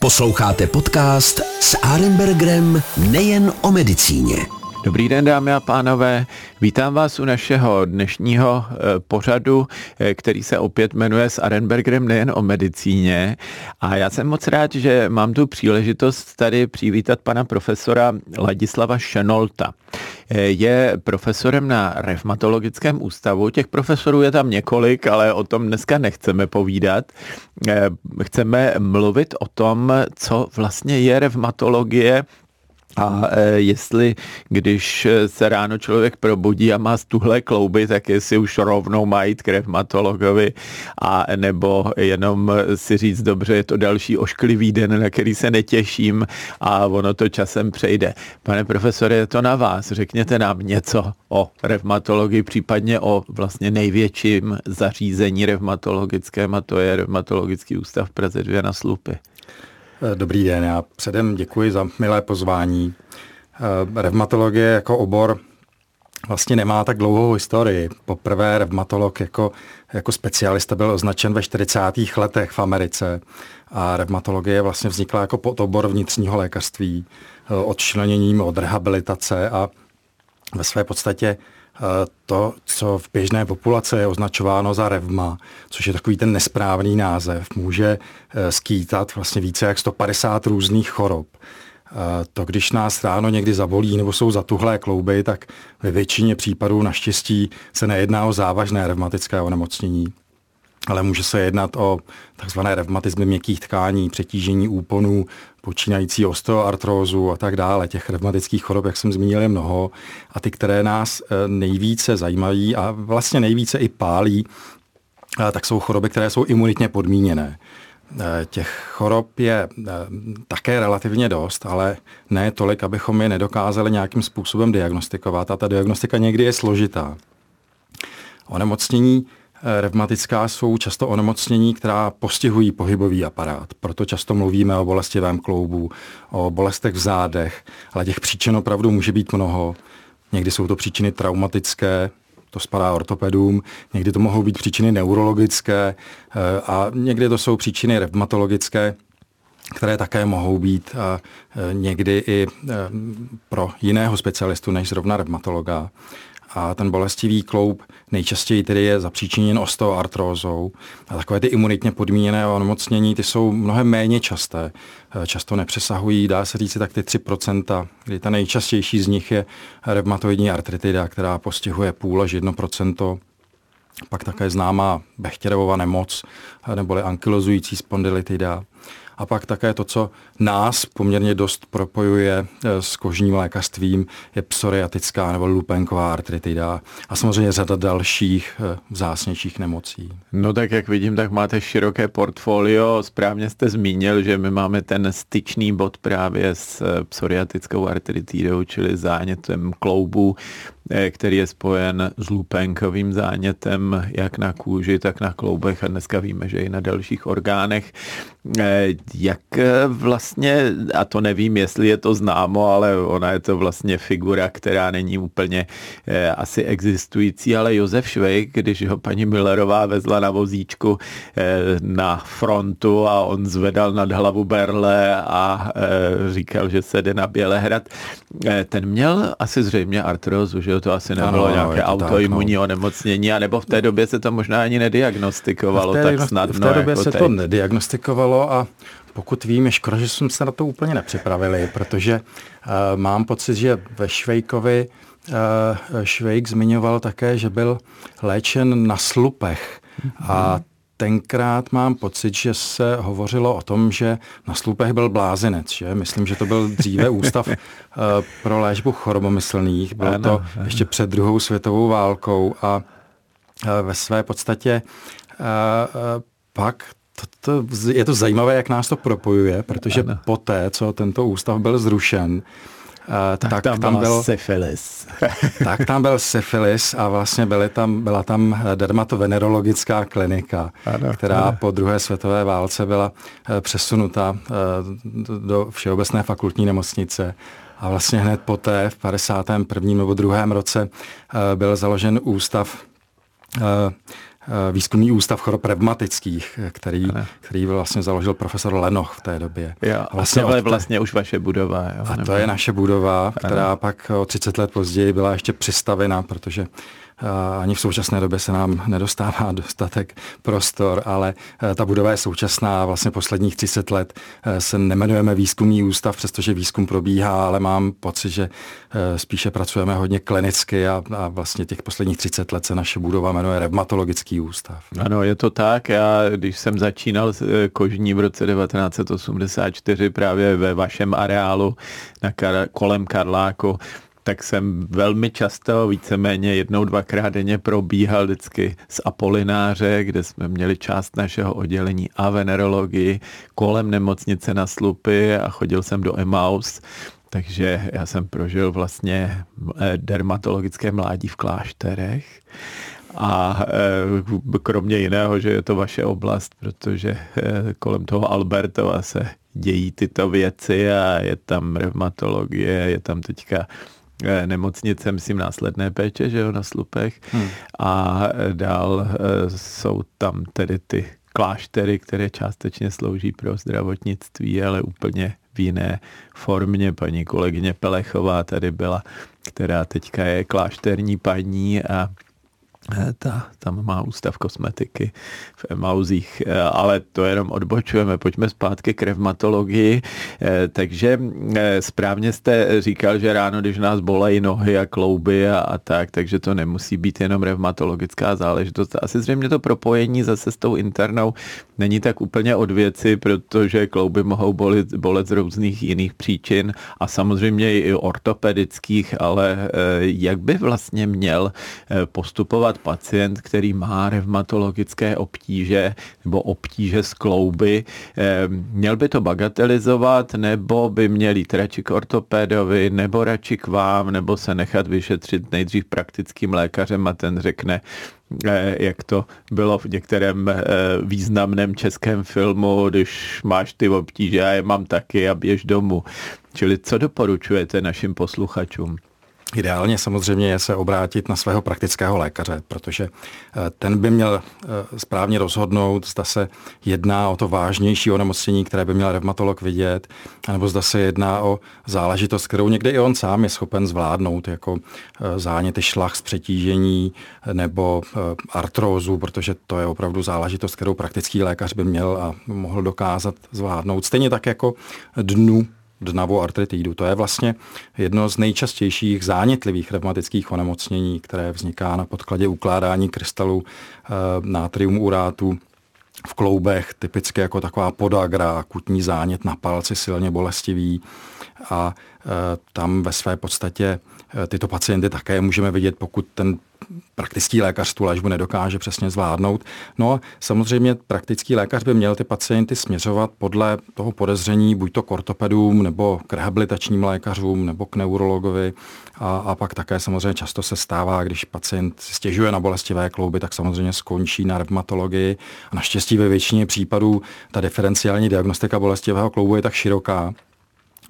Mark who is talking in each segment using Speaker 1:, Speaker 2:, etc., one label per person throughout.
Speaker 1: Posloucháte podcast s Arenbergerem nejen o medicíně.
Speaker 2: Dobrý den, dámy a pánové. Vítám vás u našeho dnešního eh, pořadu, eh, který se opět jmenuje s Arenbergerem nejen o medicíně. A já jsem moc rád, že mám tu příležitost tady přivítat pana profesora Ladislava Šenolta. Eh, je profesorem na revmatologickém ústavu. Těch profesorů je tam několik, ale o tom dneska nechceme povídat. Chceme mluvit o tom, co vlastně je revmatologie, a e, jestli, když se ráno člověk probudí a má stuhlé klouby, tak jestli už rovnou má jít k a nebo jenom si říct, dobře, je to další ošklivý den, na který se netěším a ono to časem přejde. Pane profesore, je to na vás. Řekněte nám něco o revmatologii, případně o vlastně největším zařízení revmatologickém a to je Revmatologický ústav Praze 2 na Slupy.
Speaker 3: Dobrý den, já předem děkuji za milé pozvání. Eh, revmatologie jako obor vlastně nemá tak dlouhou historii. Poprvé revmatolog jako, jako specialista byl označen ve 40. letech v Americe a revmatologie vlastně vznikla jako podobor vnitřního lékařství, eh, odčleněním od rehabilitace a ve své podstatě to, co v běžné populaci je označováno za revma, což je takový ten nesprávný název, může eh, skýtat vlastně více jak 150 různých chorob. To, když nás ráno někdy zabolí nebo jsou zatuhlé klouby, tak ve většině případů naštěstí se nejedná o závažné revmatické onemocnění ale může se jednat o takzvané revmatizmy měkkých tkání, přetížení úponů, počínající osteoartrózu a tak dále. Těch revmatických chorob, jak jsem zmínil, je mnoho a ty, které nás eh, nejvíce zajímají a vlastně nejvíce i pálí, eh, tak jsou choroby, které jsou imunitně podmíněné. Eh, těch chorob je také relativně dost, ale ne tolik, abychom je nedokázali nějakým způsobem diagnostikovat a ta diagnostika někdy je složitá. Onemocnění revmatická jsou často onemocnění, která postihují pohybový aparát. Proto často mluvíme o bolestivém kloubu, o bolestech v zádech, ale těch příčin opravdu může být mnoho. Někdy jsou to příčiny traumatické, to spadá ortopedům, někdy to mohou být příčiny neurologické eh, a někdy to jsou příčiny revmatologické, které také mohou být a eh, někdy i eh, pro jiného specialistu než zrovna revmatologa a ten bolestivý kloub nejčastěji tedy je zapříčiněn osteoartrózou. A takové ty imunitně podmíněné onemocnění, ty jsou mnohem méně časté. Eh, často nepřesahují, dá se říct, tak ty 3%, kdy ta nejčastější z nich je reumatoidní artritida, která postihuje půl až 1%. Pak také známá Bechterevova nemoc, eh, neboli ankylozující spondylitida a pak také to, co nás poměrně dost propojuje eh, s kožním lékařstvím, je psoriatická nebo lupenková artritida a samozřejmě řada dalších eh, vzácnějších nemocí.
Speaker 2: No tak jak vidím, tak máte široké portfolio. Správně jste zmínil, že my máme ten styčný bod právě s eh, psoriatickou artritidou, čili zánětem kloubu, který je spojen s lupenkovým zánětem jak na kůži, tak na kloubech a dneska víme, že i na dalších orgánech. Jak vlastně, a to nevím, jestli je to známo, ale ona je to vlastně figura, která není úplně eh, asi existující, ale Josef Švejk, když ho paní Millerová vezla na vozíčku eh, na frontu a on zvedal nad hlavu berle a eh, říkal, že se jde na Bělehrad, eh, ten měl asi zřejmě artrozu, že to asi nebylo ano, nějaké autoimunní no. onemocnění, anebo v té době se to možná ani nediagnostikovalo tak snadno.
Speaker 3: V té době jako se teď. to nediagnostikovalo a pokud vím, je škoda, že jsme se na to úplně nepřipravili, protože uh, mám pocit, že ve Švejkovi uh, Švejk zmiňoval také, že byl léčen na slupech. A tenkrát mám pocit, že se hovořilo o tom, že na slupech byl blázinec. Že? Myslím, že to byl dříve ústav uh, pro léčbu chorobomyslných. Bylo ano, to ano. ještě před druhou světovou válkou a uh, ve své podstatě uh, pak to, to, je to zajímavé, jak nás to propojuje, protože ano. poté, co tento ústav byl zrušen,
Speaker 2: tak, tak tam, tam byl syfilis.
Speaker 3: tak tam byl syfilis a vlastně byly tam, byla tam dermatovenerologická klinika, ano, která ano. po druhé světové válce byla uh, přesunuta do Všeobecné fakultní nemocnice. A vlastně hned poté, v 51. nebo druhém roce, byl založen ústav výzkumný ústav chorob revmatických, který, který vlastně založil profesor Lenoch v té době.
Speaker 2: Jo, vlastně to je vlastně už vaše budova. Jo,
Speaker 3: a to je naše budova, která ano. pak o 30 let později byla ještě přistavena, protože ani v současné době se nám nedostává dostatek prostor, ale eh, ta budova je současná. Vlastně posledních 30 let eh, se nemenujeme výzkumný ústav, přestože výzkum probíhá, ale mám pocit, že eh, spíše pracujeme hodně klinicky a, a vlastně těch posledních 30 let se naše budova jmenuje Revmatologický ústav.
Speaker 2: Ano, je to tak. Já, když jsem začínal kožní v roce 1984 právě ve vašem areálu na Kar- kolem Karláku, tak jsem velmi často, víceméně jednou, dvakrát denně probíhal vždycky z Apolináře, kde jsme měli část našeho oddělení a venerologii kolem nemocnice na Slupy a chodil jsem do Emaus, takže já jsem prožil vlastně eh, dermatologické mládí v klášterech. A eh, kromě jiného, že je to vaše oblast, protože eh, kolem toho Albertova se dějí tyto věci a je tam reumatologie, je tam teďka nemocnice, myslím, následné péče, že jo, na slupech. Hmm. A eh, dál eh, jsou tam tedy ty kláštery, které částečně slouží pro zdravotnictví, ale úplně v jiné formě. Paní kolegyně Pelechová tady byla, která teďka je klášterní paní a Eh, ta, tam má ústav kosmetiky v Emauzích, eh, ale to jenom odbočujeme. Pojďme zpátky k revmatologii. Eh, takže správně jste říkal, že ráno, když nás bolejí nohy a klouby a, a tak, takže to nemusí být jenom revmatologická záležitost. Asi zřejmě to propojení zase s tou internou není tak úplně od věci, protože klouby mohou bolet, bolet z různých jiných příčin a samozřejmě i ortopedických, ale jak by vlastně měl postupovat například pacient, který má revmatologické obtíže nebo obtíže z klouby, eh, měl by to bagatelizovat nebo by měl jít radši k ortopédovi nebo radši k vám nebo se nechat vyšetřit nejdřív praktickým lékařem a ten řekne, eh, jak to bylo v některém eh, významném českém filmu, když máš ty obtíže, já je mám taky a běž domů. Čili co doporučujete našim posluchačům?
Speaker 3: Ideálně samozřejmě je se obrátit na svého praktického lékaře, protože eh, ten by měl eh, správně rozhodnout, zda se jedná o to vážnější onemocnění, které by měl revmatolog vidět, nebo zda se jedná o záležitost, kterou někdy i on sám je schopen zvládnout, jako eh, záněty šlach z přetížení nebo artrózu, protože to je opravdu záležitost, kterou praktický lékař by měl a mohl dokázat zvládnout. Stejně tak jako dnu dnavou artritidu. To je vlastně jedno z nejčastějších zánětlivých revmatických onemocnění, které vzniká na podkladě ukládání krystalů e, natrium urátu v kloubech, typicky jako taková podagra, akutní zánět na palci, silně bolestivý. A e, tam ve své podstatě e, tyto pacienty také můžeme vidět, pokud ten praktický lékař tu léčbu nedokáže přesně zvládnout. No a samozřejmě praktický lékař by měl ty pacienty směřovat podle toho podezření buď to k ortopedům, nebo k rehabilitačním lékařům, nebo k neurologovi. A, a pak také samozřejmě často se stává, když pacient stěžuje na bolestivé klouby, tak samozřejmě skončí na revmatologii. A naštěstí ve většině případů ta diferenciální diagnostika bolestivého kloubu je tak široká,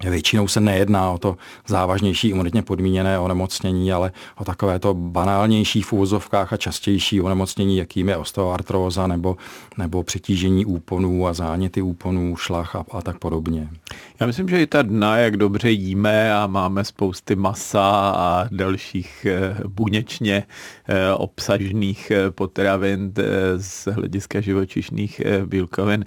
Speaker 3: Většinou se nejedná o to závažnější imunitně podmíněné onemocnění, ale o takové to banálnější v úvozovkách a častější onemocnění, jakým je osteoartróza nebo, nebo přetížení úponů a záněty úponů, šlach a, a tak podobně.
Speaker 2: Já myslím, že i ta dna, jak dobře jíme a máme spousty masa a dalších eh, buněčně eh, obsažných eh, potravin z hlediska živočišných bílkovin,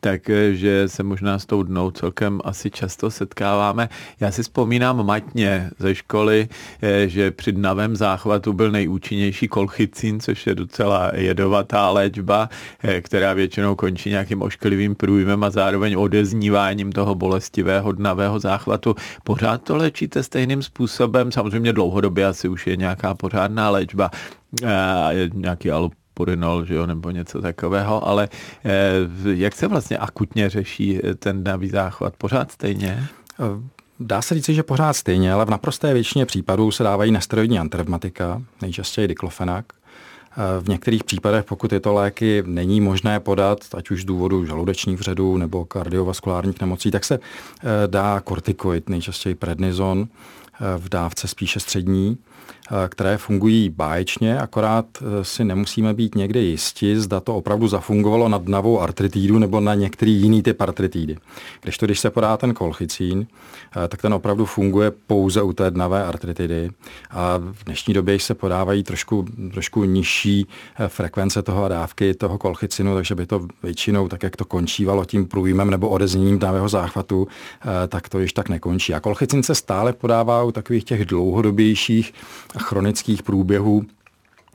Speaker 2: takže se možná s tou dnou celkem asi často setkáváme. Já si vzpomínám matně ze školy, eh, že při dnavém záchvatu byl nejúčinnější kolchicin, což je docela jedovatá léčba, eh, která většinou končí nějakým ošklivým průjmem a zároveň odezníváním toho bolestivého dnavého záchvatu. Pořád to léčíte stejným způsobem, samozřejmě dlouhodobě asi už je nějaká pořádná léčba, eh, nějaký purinol, že jo, nebo něco takového, ale eh, jak se vlastně akutně řeší eh, ten navý záchvat? Pořád stejně?
Speaker 3: Eh, dá se říct, že pořád stejně, ale v naprosté většině případů se dávají nesteroidní antirevmatika, nejčastěji diklofenak. V některých případech, pokud tyto léky není možné podat, ať už z důvodu žaludečních vředů nebo kardiovaskulárních nemocí, tak se dá kortikoid, nejčastěji prednizon, v dávce spíše střední, které fungují báječně, akorát si nemusíme být někde jisti, zda to opravdu zafungovalo na dnavou artritídu nebo na některý jiný typ artritidy. Když to, když se podá ten kolchicín, tak ten opravdu funguje pouze u té dnavé artritidy. A v dnešní době se podávají trošku, trošku nižší frekvence toho dávky toho kolchicinu, takže by to většinou, tak jak to končívalo tím průjmem nebo odezněním dnavého záchvatu, tak to již tak nekončí. A kolchicin se stále podává u takových těch dlouhodobějších chronických průběhů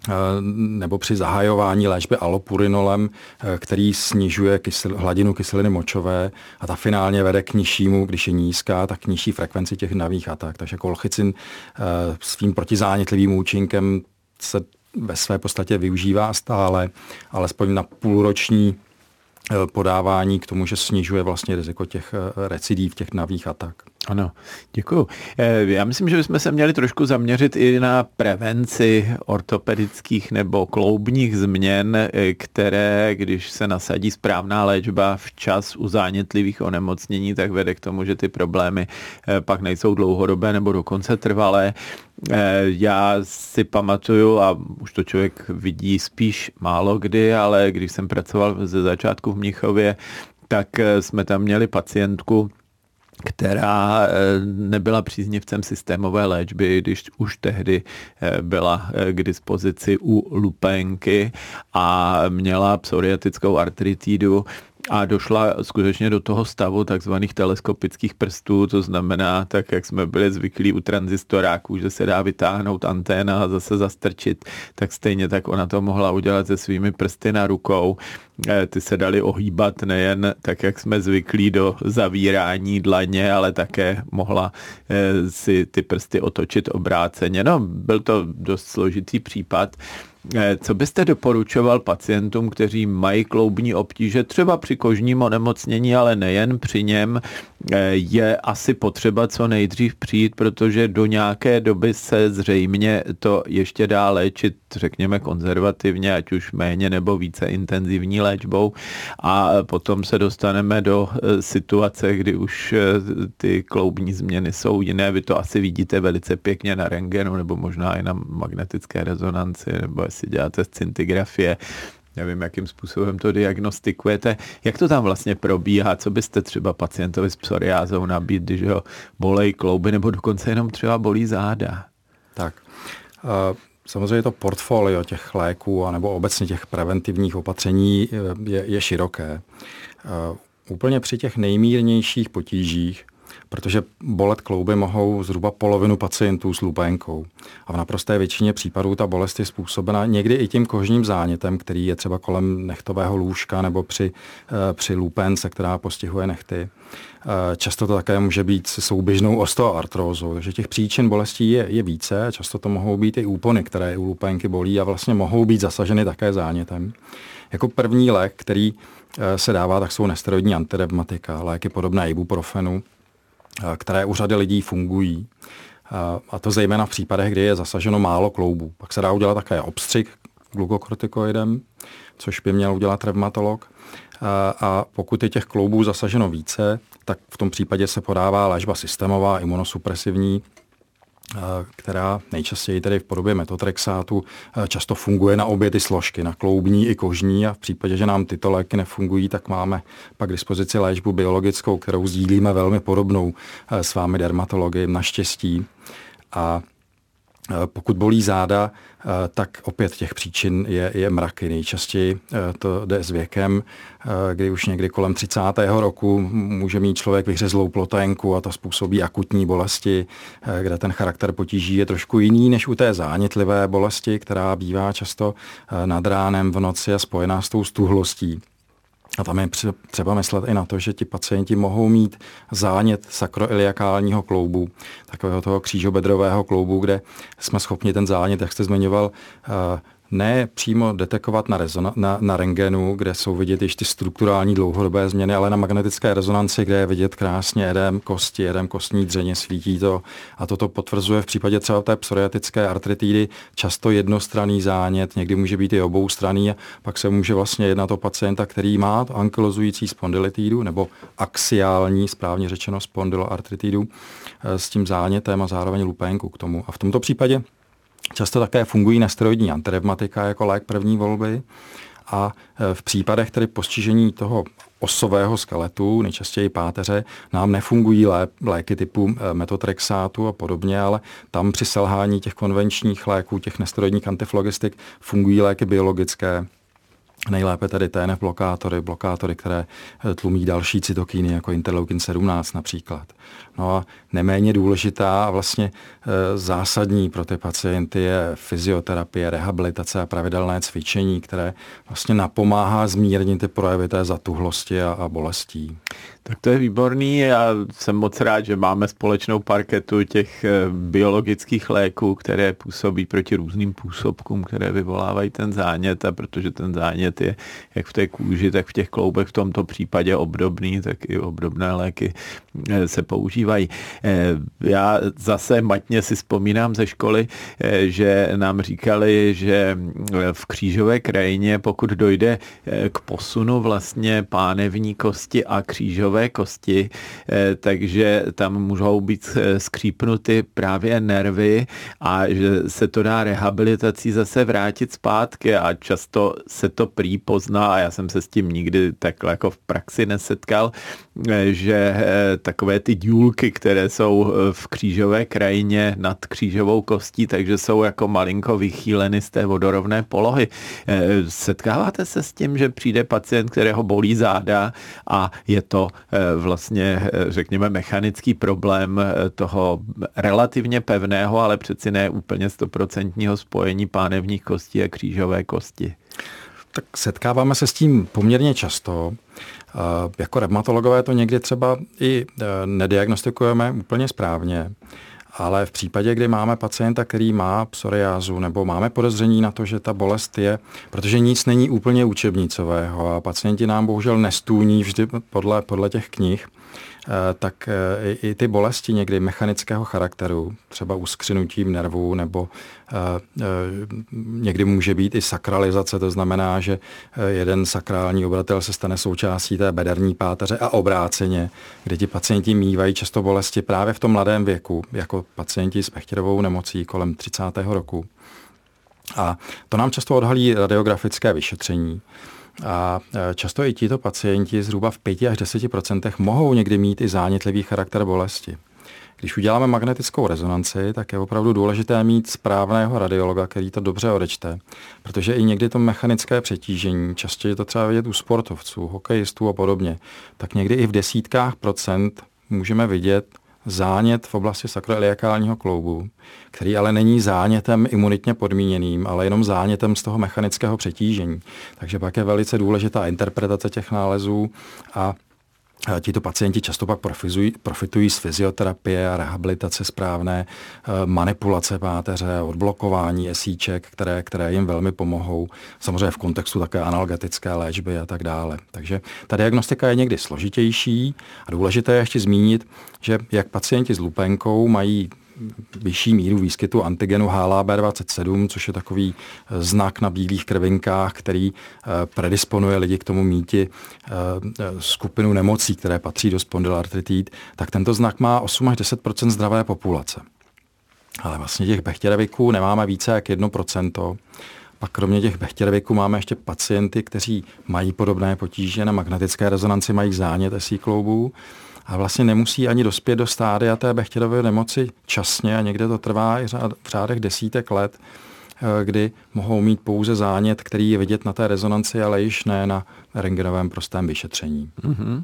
Speaker 3: eh, nebo při zahajování léčby alopurinolem, eh, který snižuje kysel, hladinu kyseliny močové a ta finálně vede k nižšímu, když je nízká, tak k nižší frekvenci těch navých atak. Takže kolchicin eh, svým protizánětlivým účinkem se ve své podstatě využívá stále, alespoň na půlroční podávání k tomu, že snižuje vlastně riziko těch recidív, těch navých atak.
Speaker 2: Ano, děkuju. Eh, já myslím, že bychom se měli trošku zaměřit i na prevenci ortopedických nebo kloubních změn, eh, které, když se nasadí správná léčba včas u zánětlivých onemocnění, tak vede k tomu, že ty problémy eh, pak nejsou dlouhodobé nebo dokonce trvalé. Já si pamatuju, a už to člověk vidí spíš málo kdy, ale když jsem pracoval ze začátku v Mnichově, tak jsme tam měli pacientku, která eh, nebyla příznivcem systémové léčby, když už tehdy eh, byla eh, k dispozici u lupenky a měla psoriatickou artritidu a došla skutečně do toho stavu takzvaných teleskopických prstů, to znamená, tak jak jsme byli zvyklí u transistoráků, že se dá vytáhnout anténa a zase zastrčit, tak stejně tak ona to mohla udělat se svými prsty na rukou. Eh, ty se dali ohýbat nejen tak, jak jsme zvyklí do zavírání dlaně, ale také mohla eh, si ty prsty otočit obráceně. No, byl to dost složitý případ. Eh, co byste doporučoval pacientům, kteří mají kloubní obtíže, třeba při kožním onemocnění, ale nejen při něm, eh, je asi potřeba co nejdřív přijít, protože do nějaké doby se zřejmě to ještě dá léčit, řekněme, konzervativně, ať už méně nebo více intenzivní léčbou a potom se dostaneme do eh, situace, kdy už ty kloubní změny jsou jiné. Vy to asi vidíte velice pěkně na rengenu nebo možná i na magnetické rezonanci nebo si děláte scintigrafie, nevím, jakým způsobem to diagnostikujete. Jak to tam vlastně probíhá? Co byste třeba pacientovi s psoriázou nabít, když ho bolej klouby nebo dokonce jenom třeba bolí záda?
Speaker 3: Tak. Uh... Samozřejmě to portfolio těch léků nebo obecně těch preventivních opatření je, je široké. Uh, úplně při těch nejmírnějších potížích protože bolet klouby mohou zhruba polovinu pacientů s lupénkou. A v naprosté většině případů ta bolest je způsobena někdy i tím kožním zánětem, který je třeba kolem nechtového lůžka nebo při, eh, při lupénce, která postihuje nechty. Eh, často to také může být souběžnou osteoartrózou, takže těch příčin bolestí je, je více. Často to mohou být i úpony, které u lupénky bolí a vlastně mohou být zasaženy také zánětem. Jako první lék, který eh, se dává, tak jsou nesteroidní antirevmatika, léky podobné ibuprofenu, které u řady lidí fungují. A to zejména v případech, kdy je zasaženo málo kloubů. Pak se dá udělat také obstřik glukokortikoidem, což by měl udělat revmatolog. A pokud je těch kloubů zasaženo více, tak v tom případě se podává léčba systémová, imunosupresivní, která nejčastěji tedy v podobě metotrexátu často funguje na obě ty složky, na kloubní i kožní a v případě, že nám tyto léky nefungují, tak máme pak k dispozici léčbu biologickou, kterou sdílíme velmi podobnou s vámi dermatology naštěstí. A Eh, pokud bolí záda, eh, tak opět těch příčin je, je mraky. Nejčastěji eh, to jde s věkem, kdy už někdy kolem 30. roku může mít člověk vyhřezlou ploténku a to způsobí akutní bolesti, kde ten charakter potíží je trošku jiný než u té zánětlivé bolesti, která bývá často nad ránem v noci a spojená s tou stuhlostí. A tam je třeba myslet i na to, že ti pacienti mohou mít zánět sakroiliakálního kloubu, takového toho křížobedrového kloubu, kde jsme schopni ten zánět, jak jste zmiňoval, eh, ne přímo detekovat na, rezona, na, na rengenu, kde jsou vidět ještě ty strukturální dlouhodobé změny, ale na magnetické rezonanci, kde je vidět krásně jedem kosti, jedem kostní dřeně, svítí to. A toto potvrzuje v případě třeba té psoriatické artritidy často jednostranný zánět, někdy může být i oboustranný a pak se může vlastně jednat o pacienta, který má ankylozující spondylitidu nebo axiální, správně řečeno spondyloartritidu eh, s tím zánětem a zároveň lupénku k tomu. A v tomto případě často také fungují nesteroidní antirevmatika jako lék první volby. A eh, v případech tedy postižení toho osového skeletu, nejčastěji páteře, nám nefungují lé, léky typu eh, metotrexátu a podobně, ale tam při selhání těch konvenčních léků, těch nesteroidních antiflogistik, fungují léky biologické, Nejlépe tedy TNF blokátory, blokátory, které eh, tlumí další cytokíny, jako interleukin 17 například. No a neméně důležitá a vlastně e, zásadní pro ty pacienty je fyzioterapie, rehabilitace a pravidelné cvičení, které vlastně napomáhá zmírnit ty projevy té zatuhlosti a, a bolestí.
Speaker 2: Tak to je výborný. Já jsem moc rád, že máme společnou parketu těch eh, biologických léků, které působí proti různým působkům, které vyvolávají ten zánět a protože ten zánět je jak v té kůži, tak v těch kloubech v tomto případě obdobný, tak i obdobné léky eh, se používají. Eh, já zase matně si vzpomínám ze školy, že nám říkali, že v křížové krajině, pokud dojde k posunu vlastně pánevní kosti a křížové kosti, eh, takže tam můžou být eh, skřípnuty právě nervy a že se to dá rehabilitací zase vrátit zpátky a často se to prý pozná a já jsem se s tím nikdy takhle jako v praxi nesetkal, eh, že takové ty důlky, které jsou v křížové krajině nad křížovou kostí, takže jsou jako malinko vychýleny z té vodorovné polohy. Setkáváte se s tím, že přijde pacient, kterého bolí záda a je to Eh, vlastně, eh, řekněme, mechanický problém eh, toho relativně pevného, ale přeci ne úplně stoprocentního spojení pánevních kostí a křížové kosti.
Speaker 3: Tak setkáváme se s tím poměrně často. Jako reumatologové to někdy třeba i nediagnostikujeme úplně správně. Ale v případě, kdy máme pacienta, který má psoriázu, nebo máme podezření na to, že ta bolest je, protože nic není úplně učebnicového a pacienti nám bohužel nestůní vždy podle, podle těch knih, Eh, tak eh, i ty bolesti někdy mechanického charakteru, třeba uskřinutím nervů, nebo eh, někdy může být i sakralizace, to znamená, že jeden sakrální obratel se stane součástí té bederní páteře a obráceně, kde ti pacienti mývají často bolesti právě v tom mladém věku, jako pacienti s pechtěrovou nemocí kolem 30. roku. A to nám často odhalí radiografické vyšetření. A e, často i tito pacienti zhruba v 5 až 10% mohou někdy mít i zánětlivý charakter bolesti. Když uděláme magnetickou rezonanci, tak je opravdu důležité mít správného radiologa, který to dobře odečte, protože i někdy to mechanické přetížení, často je to třeba vidět u sportovců, hokejistů a podobně, tak někdy i v desítkách procent můžeme vidět zánět v oblasti sakroiliakálního kloubu, který ale není zánětem imunitně podmíněným, ale jenom zánětem z toho mechanického přetížení. Takže pak je velice důležitá interpretace těch nálezů a Tito pacienti často pak profitují, profitují z fyzioterapie a rehabilitace správné, eh, manipulace páteře, odblokování esíček, které, které jim velmi pomohou. Samozřejmě v kontextu také analgetické léčby a tak dále. Takže ta diagnostika je někdy složitější a důležité je ještě zmínit, že jak pacienti s lupenkou mají vyšší míru výskytu antigenu HLA-B27, což je takový eh, znak na bílých krvinkách, který eh, predisponuje lidi k tomu míti eh, skupinu nemocí, které patří do spondylartritid, tak tento znak má 8 až 10% zdravé populace. Ale vlastně těch bechtěreviků nemáme více jak 1%. Pak kromě těch bechtěreviků máme ještě pacienty, kteří mají podobné potíže na magnetické rezonanci, mají zánět esí kloubů a vlastně nemusí ani dospět do stádia té Bechtěrovy nemoci časně a někde to trvá i v řádech desítek let, eh, kdy mohou mít pouze zánět, který je vidět na té rezonanci, ale již ne na rengenovém prostém vyšetření. Mm-hmm.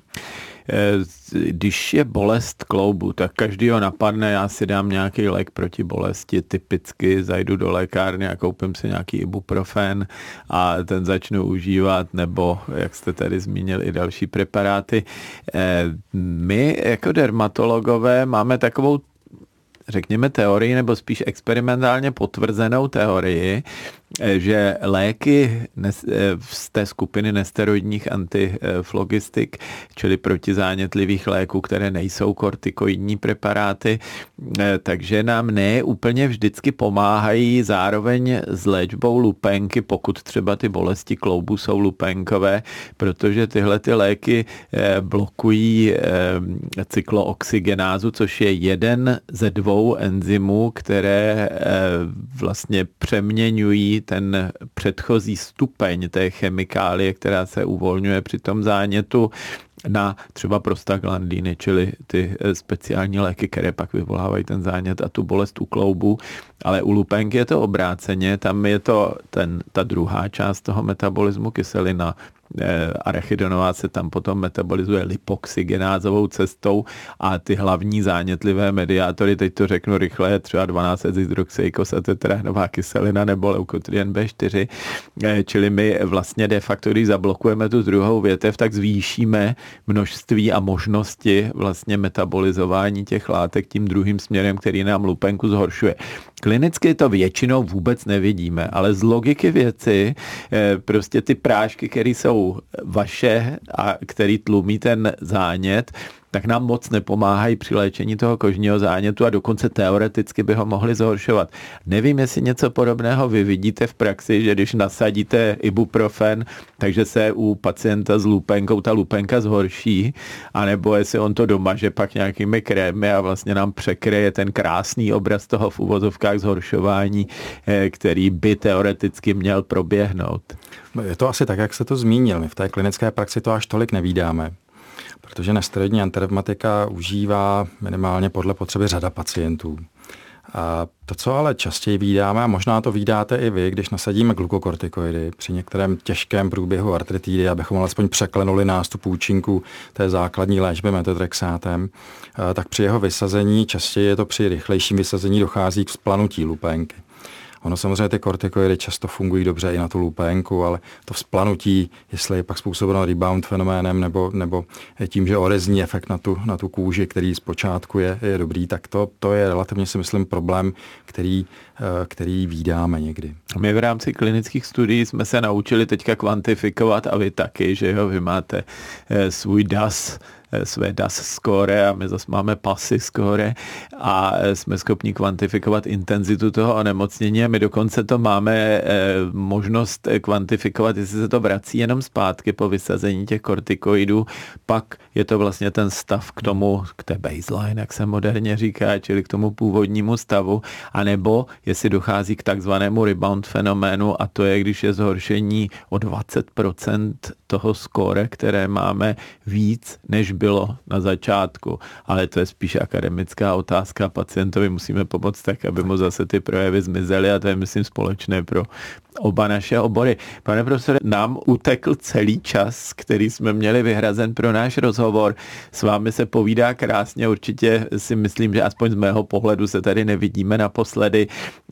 Speaker 2: Když je bolest kloubu, tak každý ho napadne, já si dám nějaký lék proti bolesti, typicky zajdu do lékárny a koupím si nějaký ibuprofen a ten začnu užívat, nebo, jak jste tady zmínil, i další preparáty. Eh, my jako dermatologové máme takovou řekněme, teorii, nebo spíš experimentálně potvrzenou teorii, eh, že léky eh, z té skupiny nesteroidních antiflogistik, čili protizánětlivých léků, které nejsou kortikoidní preparáty, takže nám ne úplně vždycky pomáhají zároveň s léčbou lupenky, pokud třeba ty bolesti kloubu jsou lupenkové, protože tyhle ty léky blokují cyklooxygenázu, což je jeden ze dvou enzymů, které vlastně přeměňují ten předchozí stupeň té chemikálie, která se uvolňuje při tom zánětu na třeba prostaglandiny, čili ty eh, speciální léky, které pak vyvolávají ten zánět a tu bolest u kloubu. Ale u lupenky je to obráceně, tam je to ten, ta druhá část toho metabolismu kyselina, arachidonová se tam potom metabolizuje lipoxygenázovou cestou a ty hlavní zánětlivé mediátory, teď to řeknu rychle, třeba 12 hydroxykosatetrahenová kyselina nebo leukotrien B4, eh, čili my vlastně de facto, když zablokujeme tu druhou větev, tak zvýšíme množství a možnosti vlastně metabolizování těch látek tím druhým směrem, který nám lupenku zhoršuje. Klinicky to většinou vůbec nevidíme, ale z logiky věci eh, prostě ty prášky, které jsou vaše a který tlumí ten zánět, tak nám moc nepomáhají při léčení toho kožního zánětu a dokonce teoreticky by ho mohli zhoršovat. Nevím, jestli něco podobného vy vidíte v praxi, že když nasadíte ibuprofen, takže se u pacienta s lupenkou ta lupenka zhorší, anebo jestli on to domaže pak nějakými krémy a vlastně nám překryje ten krásný obraz toho v uvozovkách zhoršování, eh, který by teoreticky měl proběhnout.
Speaker 3: Je to asi tak, jak se to zmínil. My v té klinické praxi to až tolik nevídáme protože nesteroidní antirevmatika užívá minimálně podle potřeby řada pacientů. A to, co ale častěji vídáme, a možná to vídáte i vy, když nasadíme glukokortikoidy při některém těžkém průběhu artritidy, abychom alespoň překlenuli nástup účinku té základní léčby metotrexátem, tak při jeho vysazení, častěji je to při rychlejším vysazení, dochází k splanutí lupenky. Ono samozřejmě ty kortikoidy často fungují dobře i na tu lupénku, ale to vzplanutí, jestli je pak způsobeno rebound fenoménem nebo, nebo tím, že orezní efekt na tu, na tu kůži, který zpočátku je, je dobrý, tak to, to je relativně si myslím problém, který, eh, který výdáme někdy.
Speaker 2: My v rámci klinických studií jsme se naučili teďka kvantifikovat a vy taky, že jo, vy máte eh, svůj DAS, své DAS score a my zase máme PASy score a eh, jsme schopni kvantifikovat intenzitu toho onemocnění a my dokonce to máme eh, možnost kvantifikovat, jestli se to vrací jenom zpátky po vysazení těch kortikoidů, pak je to vlastně ten stav k tomu, k té baseline, jak se moderně říká, čili k tomu původnímu stavu, anebo jestli dochází k takzvanému rebound fenoménu a to je, když je zhoršení o 20% toho skóre, které máme víc, než bylo na začátku. Ale to je spíš akademická otázka. Pacientovi musíme pomoct tak, aby mu zase ty projevy zmizely a to je, myslím, společné pro oba naše obory. Pane profesore, nám utekl celý čas, který jsme měli vyhrazen pro náš rozhovor. S vámi se povídá krásně, určitě si myslím, že aspoň z mého pohledu se tady nevidíme naposledy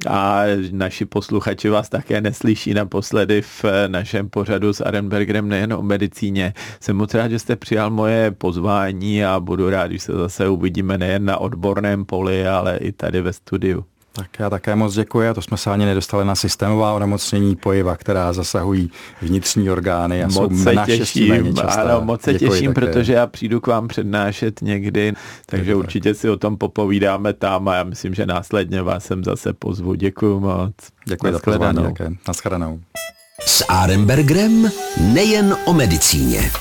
Speaker 2: a naši posluchači vás také neslyší naposledy v našem pořadu s Arenbergerem nejen o medicíně. Jsem moc rád, že jste přijal moje pozvání a budu rád, když se zase uvidíme nejen na odborném poli, ale i tady ve studiu.
Speaker 3: Tak já také moc děkuji a to jsme se ani nedostali na systémová onemocnění pojiva, která zasahují vnitřní orgány a
Speaker 2: moc
Speaker 3: jsou
Speaker 2: se těším, ano, moc se děkuji těším, také. protože já přijdu k vám přednášet někdy, takže děkuji. určitě si o tom popovídáme tam a já myslím, že následně vás sem zase pozvu. Děkuji moc.
Speaker 3: Děkuji za pozvání. Naschledanou.
Speaker 1: S Arembergrem nejen o medicíně.